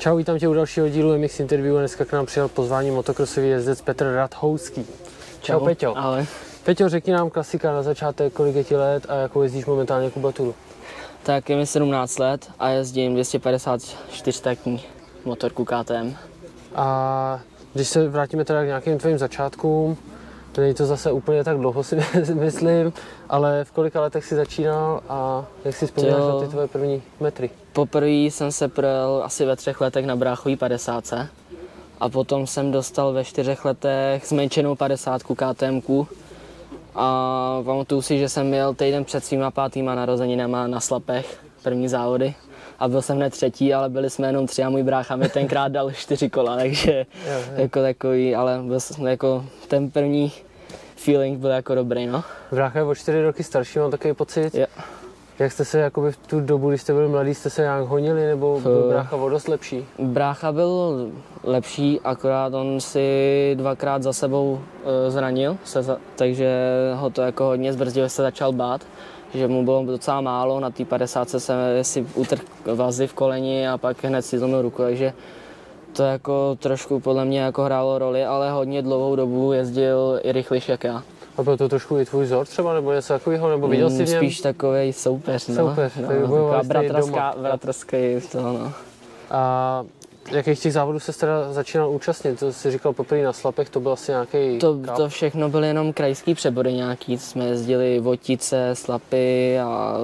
Čau, vítám tě u dalšího dílu MX Interview dneska k nám přijal pozvání motokrosový jezdec Petr Radhouský. Čau, Čau Peťo. Ahoj. Peťo, řekni nám klasika na začátek, kolik je ti let a jakou jezdíš momentálně kubaturu. Tak je mi 17 let a jezdím 254 taktní motorku KTM. A když se vrátíme teda k nějakým tvým začátkům, Není to zase úplně tak dlouho si myslím, ale v kolika letech jsi začínal a jak si vzpomínáš na ty tvoje první metry? Poprvé jsem se projel asi ve třech letech na bráchový 50 a potom jsem dostal ve čtyřech letech zmenšenou 50 KTM a pamatuju si, že jsem měl týden před svýma pátýma narozeninama na Slapech první závody a byl jsem hned třetí, ale byli jsme jenom tři a můj brácha mi tenkrát dal čtyři kola, takže jo, jo. jako takový, ale byl jsem jako ten první feeling byl jako dobrý, no. Brácha je o čtyři roky starší, mám takový pocit. Jo. Jak jste se jakoby v tu dobu, když jste byli mladí, jste se nějak honili, nebo byl brácha o dost lepší? Brácha byl lepší, akorát on si dvakrát za sebou uh, zranil, se za, takže ho to jako hodně zbrzdil, se začal bát že mu bylo docela málo, na té 50 se si utrh vazy v koleni a pak hned si zlomil ruku, takže to jako trošku podle mě jako hrálo roli, ale hodně dlouhou dobu jezdil i rychlejší jak já. A byl to trošku i tvůj vzor třeba, nebo něco takového, nebo viděl jsi v něm? Spíš takový soupeř, no. Soupeř, no, taková bratrská, bratrská, to, no. A Jakých těch závodů se teda začínal účastnit? To jsi říkal poprvé na Slapech, to byl asi nějaký to, to všechno byly jenom krajský přebory nějaký, jsme jezdili Votice, Slapy a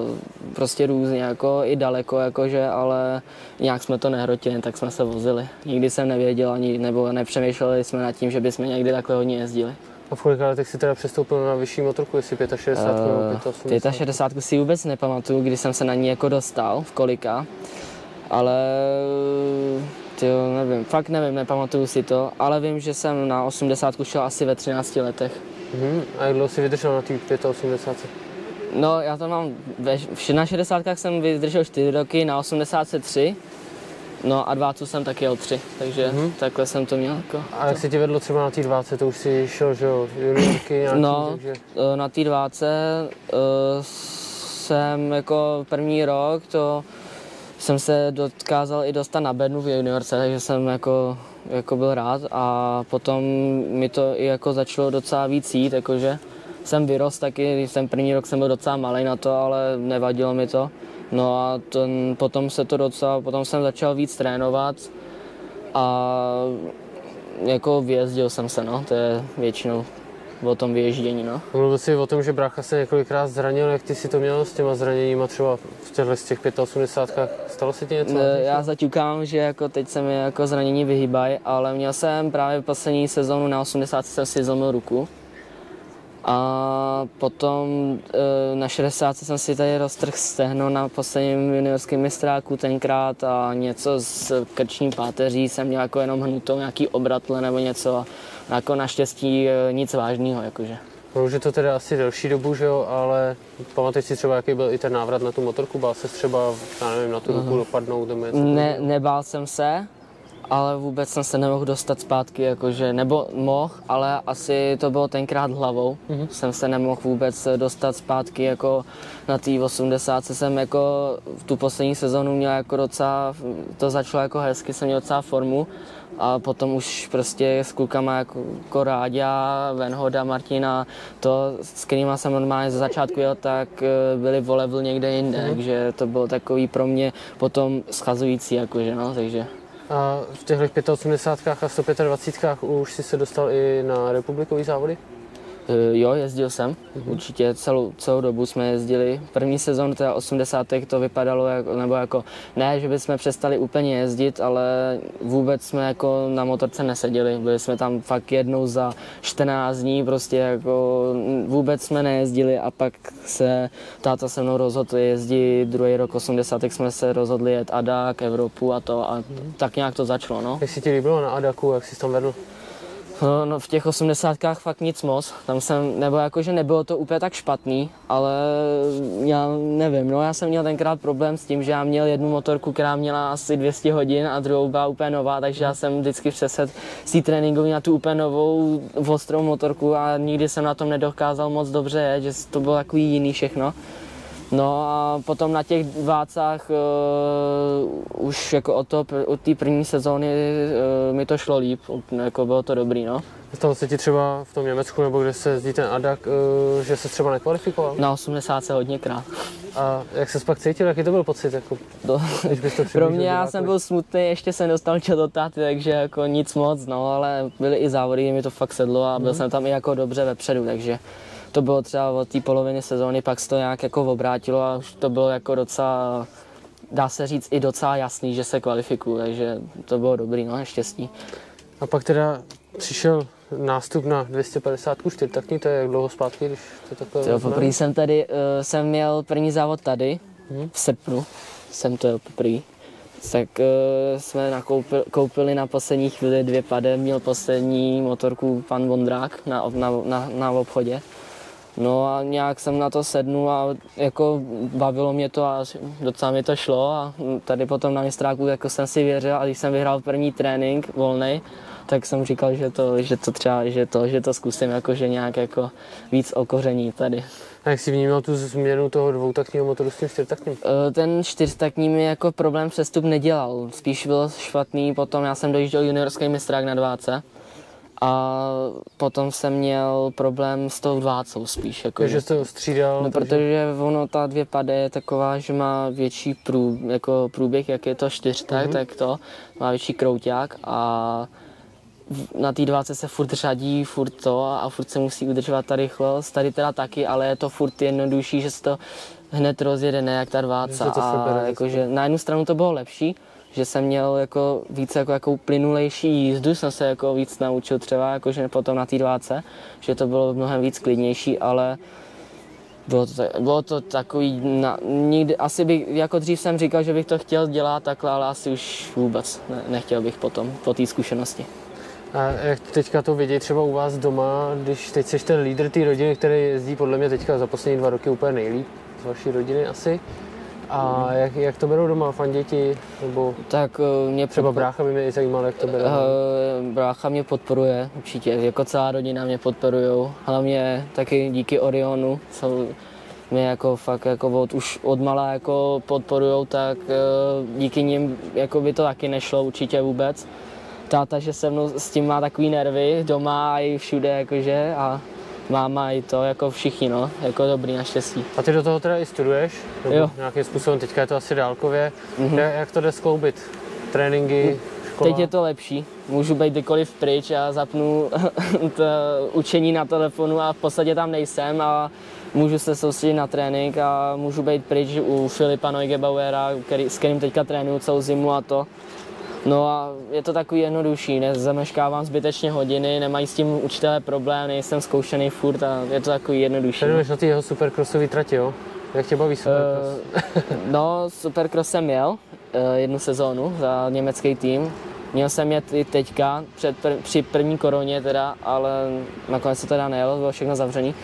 prostě různě, jako i daleko, jakože, ale nějak jsme to nehrotili, tak jsme se vozili. Nikdy jsem nevěděl ani, nebo nepřemýšleli jsme nad tím, že bychom někdy takhle hodně jezdili. A v kolika letech jsi teda přestoupil na vyšší motorku, jestli 65 uh, nebo 85? 65 si vůbec nepamatuju, kdy jsem se na ní jako dostal, v kolika, ale ty jo, nevím, fakt nevím, nepamatuju si to, ale vím, že jsem na 80 šel asi ve 13 letech. Mm-hmm. A jak dlouho jsi vydržel na té 85? No, já to mám, ve, na 60 jsem vydržel 4 roky, na 83, no a 20 jsem taky jel 3, takže mm-hmm. takhle jsem to měl. Jako, a jak se ti vedlo třeba na té 20, to už si šel, že jo, juniorky No, takže... Eh, na té 20 uh, jsem jako první rok, to jsem se dokázal i dostat na bednu v juniorce, takže jsem jako, jako byl rád a potom mi to i jako začalo docela víc jít, jakože jsem vyrost taky, ten první rok jsem byl docela malý na to, ale nevadilo mi to. No a ten, potom se to docela, potom jsem začal víc trénovat a jako vyjezdil jsem se, no, to je většinou o tom vyježdění. No. Mluvil jsi o tom, že brácha se několikrát zranil, jak ty si to měl s těma zraněníma třeba v těchto z těch 85 stalo se ti něco? Ne, já zaťukám, že jako teď se mi jako zranění vyhýbají, ale měl jsem právě poslední sezónu na 80 jsem si zlomil ruku. A potom e, na 60 jsem si tady roztrh stehno na posledním juniorském mistráku tenkrát a něco s krční páteří jsem měl jako jenom hnutou, nějaký obratle nebo něco a jako naštěstí e, nic vážného. Jakože. No už je to teda asi delší dobu, že jo, ale pamatuješ si třeba, jaký byl i ten návrat na tu motorku? Bál se třeba, já nevím, na tu ruku dopadnout nebo něco? Ne, nebál jsem se, ale vůbec jsem se nemohl dostat zpátky, jakože, nebo mohl, ale asi to bylo tenkrát hlavou. Mm-hmm. Jsem se nemohl vůbec dostat zpátky, jako na té 80. jsem jako v tu poslední sezonu měl jako docela, to začalo jako hezky, jsem měl docela formu a potom už prostě s klukama jako, jako Ráďa, Venhoda, Martina, to s kterými jsem normálně ze začátku jel, tak eh, byli v level někde jinde, mm-hmm. takže to bylo takový pro mě potom schazující, jakože no, takže a v těch 85 a 125 už si se dostal i na republikové závody? Eh, jo, jezdil jsem. Mm-hmm. Určitě celou, celou dobu jsme jezdili. První sezon, teda 80. to vypadalo jako, nebo jako, ne, že bychom přestali úplně jezdit, ale vůbec jsme jako na motorce neseděli. Byli jsme tam fakt jednou za 14 dní, prostě jako vůbec jsme nejezdili a pak se táta se mnou rozhodl jezdit. Druhý rok 80. jsme se rozhodli jet Adak, Evropu a to a mm-hmm. tak nějak to začalo. No. Jak si ti líbilo na Adaku, jak jsi tam vedl? No, no, v těch osmdesátkách fakt nic moc. Tam jsem, nebo jako, že nebylo to úplně tak špatný, ale já nevím, no já jsem měl tenkrát problém s tím, že já měl jednu motorku, která měla asi 200 hodin a druhou byla úplně nová, takže já jsem vždycky přesed z té tréninkový na tu úplně novou ostrou motorku a nikdy jsem na tom nedokázal moc dobře jet, že to bylo takový jiný všechno. No a potom na těch dvácách uh, už jako od, to, od té první sezóny uh, mi to šlo líp, jako bylo to dobrý, no. Stalo se ti třeba v tom Německu, nebo kde se jezdí ten Adak, uh, že se třeba nekvalifikoval? Na 80 se hodněkrát. A jak se pak cítil, jaký to byl pocit? Jako, to, to pro mě já jsem byl smutný, ještě jsem dostal čas do táty, takže jako nic moc, no, ale byly i závody, mi to fakt sedlo a byl mm. jsem tam i jako dobře vepředu, takže to bylo třeba od té poloviny sezóny, pak se to nějak jako obrátilo a už to bylo jako docela, dá se říct i docela jasný, že se kvalifikuju, takže to bylo dobrý, no, štěstí. A pak teda přišel nástup na 250 čtyřtaktní, to je jak dlouho zpátky, když to takhle Jo, poprvé jsem tady, uh, jsem měl první závod tady, hmm. v srpnu, jsem to poprvé. Tak uh, jsme nakoupili, koupili na poslední chvíli dvě pade, měl poslední motorku pan Vondrák na, na, na, na obchodě. No a nějak jsem na to sednu a jako bavilo mě to a docela mi to šlo a tady potom na mistráku jako jsem si věřil a když jsem vyhrál první trénink volný, tak jsem říkal, že to, že to třeba, že to, že to zkusím jako, že nějak jako víc okoření tady. A jak jsi vnímal tu změnu toho dvoutaktního motoru s tím čtyřtaktním? Eh, ten čtyřtaktní mi jako problém přestup nedělal, spíš byl špatný, potom já jsem dojížděl juniorský mistrák na dváce a potom jsem měl problém s tou dvácou spíš. Jako, Takže jste ho střídal? No, protože ono, ta dvě pade je taková, že má větší prů, jako průběh, jak je to čtyřtak, mm-hmm. tak to má větší krouťák a na té dváce se furt řadí, furt to a furt se musí udržovat ta rychlost. Tady teda taky, ale je to furt jednodušší, že se to hned rozjede, ne jak ta dváca. A jakože na jednu stranu to bylo lepší, že jsem měl jako víc jako, jako plynulejší jízdu, jsem se jako víc naučil třeba, jakože potom na té dváce, že to bylo mnohem víc klidnější, ale bylo to, bylo to takový, na, nikdy, asi bych, jako dřív jsem říkal, že bych to chtěl dělat takhle, ale asi už vůbec ne, nechtěl bych potom, po té zkušenosti. A jak teďka to vidět třeba u vás doma, když teď jsi ten lídr té rodiny, který jezdí podle mě teďka za poslední dva roky úplně nejlíp z vaší rodiny asi, a jak, jak to berou doma děti? Nebo tak eh, mě třeba brácha by mě zajímal, jak to bere. Uh, brácha mě podporuje určitě, jako celá rodina mě podporují. Hlavně taky díky Orionu, co mě jako fakt jako od, už od malá jako podporujou, tak uh, díky nim jako by to taky nešlo určitě vůbec. Táta, že se mnou s tím má takový nervy doma a i všude jakože a máma i to, jako všichni, no, jako dobrý naštěstí. A ty do toho teda i studuješ? Jo. Nějakým způsobem, teďka je to asi dálkově. Mm-hmm. Jak, jak to jde skloubit? Tréninky, škola? Teď je to lepší. Můžu být kdykoliv pryč a zapnu to učení na telefonu a v podstatě tam nejsem a můžu se soustředit na trénink a můžu být pryč u Filipa Neugebauera, který, s kterým teďka trénuju celou zimu a to. No a je to takový jednodušší, nezameškávám zbytečně hodiny, nemají s tím učitelé problém, nejsem zkoušený furt a je to takový jednodušší. Trénuješ na ty jeho supercrossové trati, jo? Jak tě baví supercross? Uh, no, supercross jsem měl uh, jednu sezónu za německý tým. Měl jsem jet i teďka, před, pr- při první koroně teda, ale nakonec se teda nejelo, bylo všechno zavřený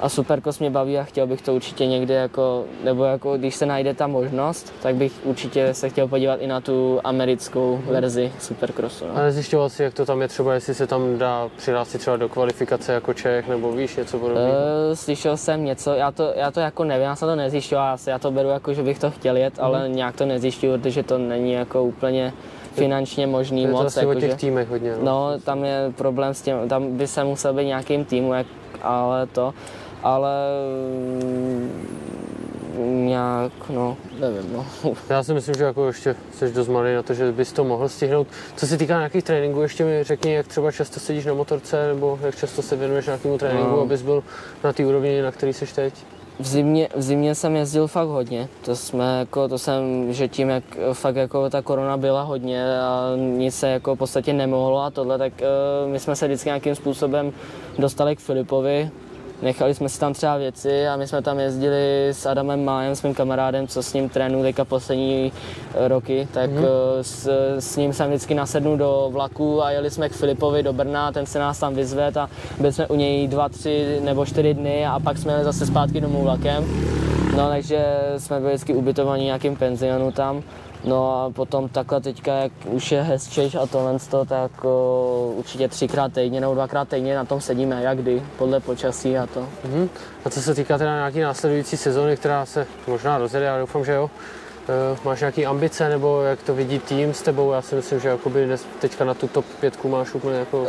a Supercross mě baví a chtěl bych to určitě někde jako, nebo jako když se najde ta možnost, tak bych určitě se chtěl podívat i na tu americkou verzi Supercrossu. No. A nezjišťoval si, jak to tam je třeba, jestli se tam dá přihlásit třeba do kvalifikace jako Čech, nebo víš něco podobného? Uh, slyšel jsem něco, já to, já to jako nevím, já jsem to nezjišťoval, já to beru jako, že bych to chtěl jet, mm. ale nějak to nezjišťuju, protože to není jako úplně finančně možný je moc. To jako, o těch týmech hodně. No. no, tam je problém s tím, tam by se musel být nějakým týmu, jak, ale to ale mm, nějak, no, nevím, no. Já si myslím, že jako ještě jsi dost malý na to, že bys to mohl stihnout. Co se týká nějakých tréninků, ještě mi řekni, jak třeba často sedíš na motorce, nebo jak často se věnuješ nějakému tréninku, no. abys byl na té úrovni, na který jsi teď? V zimě, v zimě jsem jezdil fakt hodně, to jsme jako, to jsem, že tím, jak fakt jako ta korona byla hodně a nic se jako v podstatě nemohlo a tohle, tak uh, my jsme se vždycky nějakým způsobem dostali k Filipovi, Nechali jsme si tam třeba věci a my jsme tam jezdili s Adamem Májem, s mým kamarádem, co s ním trénuji teďka poslední eh, roky, tak mm-hmm. s, s, ním jsem vždycky nasednu do vlaku a jeli jsme k Filipovi do Brna, ten se nás tam vyzvedl a byli jsme u něj dva, tři nebo čtyři dny a pak jsme jeli zase zpátky domů vlakem. No takže jsme byli vždycky ubytovaní nějakým penzionu tam. No a potom takhle teďka, jak už je hezčejš a tohle z toho, tak o, určitě třikrát týdně nebo dvakrát týdně na tom sedíme, jak kdy, podle počasí a to. Mhm. A co se týká teda nějaký následující sezóny, která se možná rozjede, já doufám, že jo, Eh, máš nějaké ambice, nebo jak to vidí tým s tebou? Já si myslím, že jakoby dnes, teďka na tu top pětku máš úplně jako. Uh,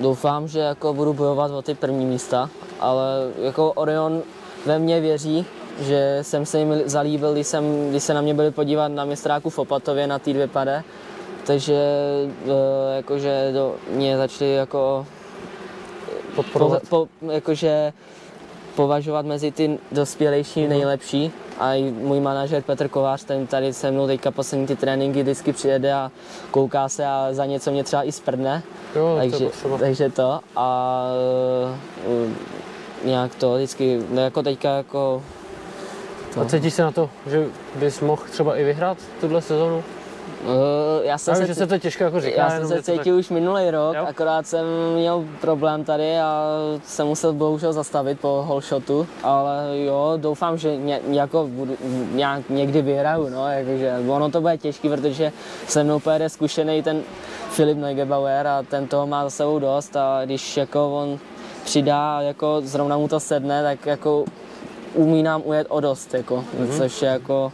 doufám, že jako budu bojovat o ty první místa, ale jako Orion ve mně věří, že jsem se jim zalíbil, když, jsem, když se na mě byli podívat na mistráku v Opatově na té dvě pade, takže uh, jakože do mě začali jako po, Podporovat. po, jakože považovat mezi ty dospělejší nejlepší a i můj manažer Petr Kovář, ten tady se mnou teďka poslední ty tréninky vždycky přijede a kouká se a za něco mě třeba i sprdne. Jo, to takže, potřeba. takže to a uh, nějak to vždycky, no jako teďka jako A cítíš se na to, že bys mohl třeba i vyhrát tuhle sezonu? Uh, já jsem Já se, že se to těžko jako říká. já jsem se to tak- cítil už minulý rok, Jo? akorát jsem měl problém tady a jsem musel bohužel zastavit po holshotu, ale jo, doufám, že ně, jako budu, nějak někdy vyhraju, no, jakože ono to bude těžký, protože se mnou pojede zkušený ten Filip Neugebauer a ten toho má za sebou dost a když jako on přidá, jako zrovna mu to sedne, tak jako umí nám ujet o dost, jako, Mhm. mm-hmm. což je jako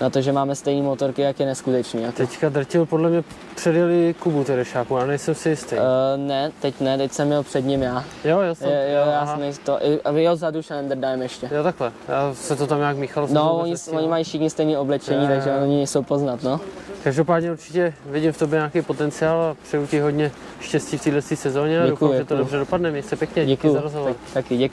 na to, že máme stejné motorky, jak je neskutečný. Jako. Teďka drtil podle mě předjeli Kubu Terešáku, já nejsem si jistý. Uh, ne, teď ne, teď jsem měl před ním já. jo, já jsem. Jo, jo, já jsem to. I- A vy jo, vzadu Schneiderdajem ještě. Jo, takhle, já se to tam nějak míchalo. No, oni, oni mají všichni stejné oblečení, Jo, takže jo. oni nejsou poznat, no. Každopádně určitě vidím v tobě nějaký potenciál a přeju ti hodně štěstí v této sezóně a doufám, že to dobře dopadne. Měj se pěkně, díky Děkuju. za rozhovor. Tak, taky děkuju.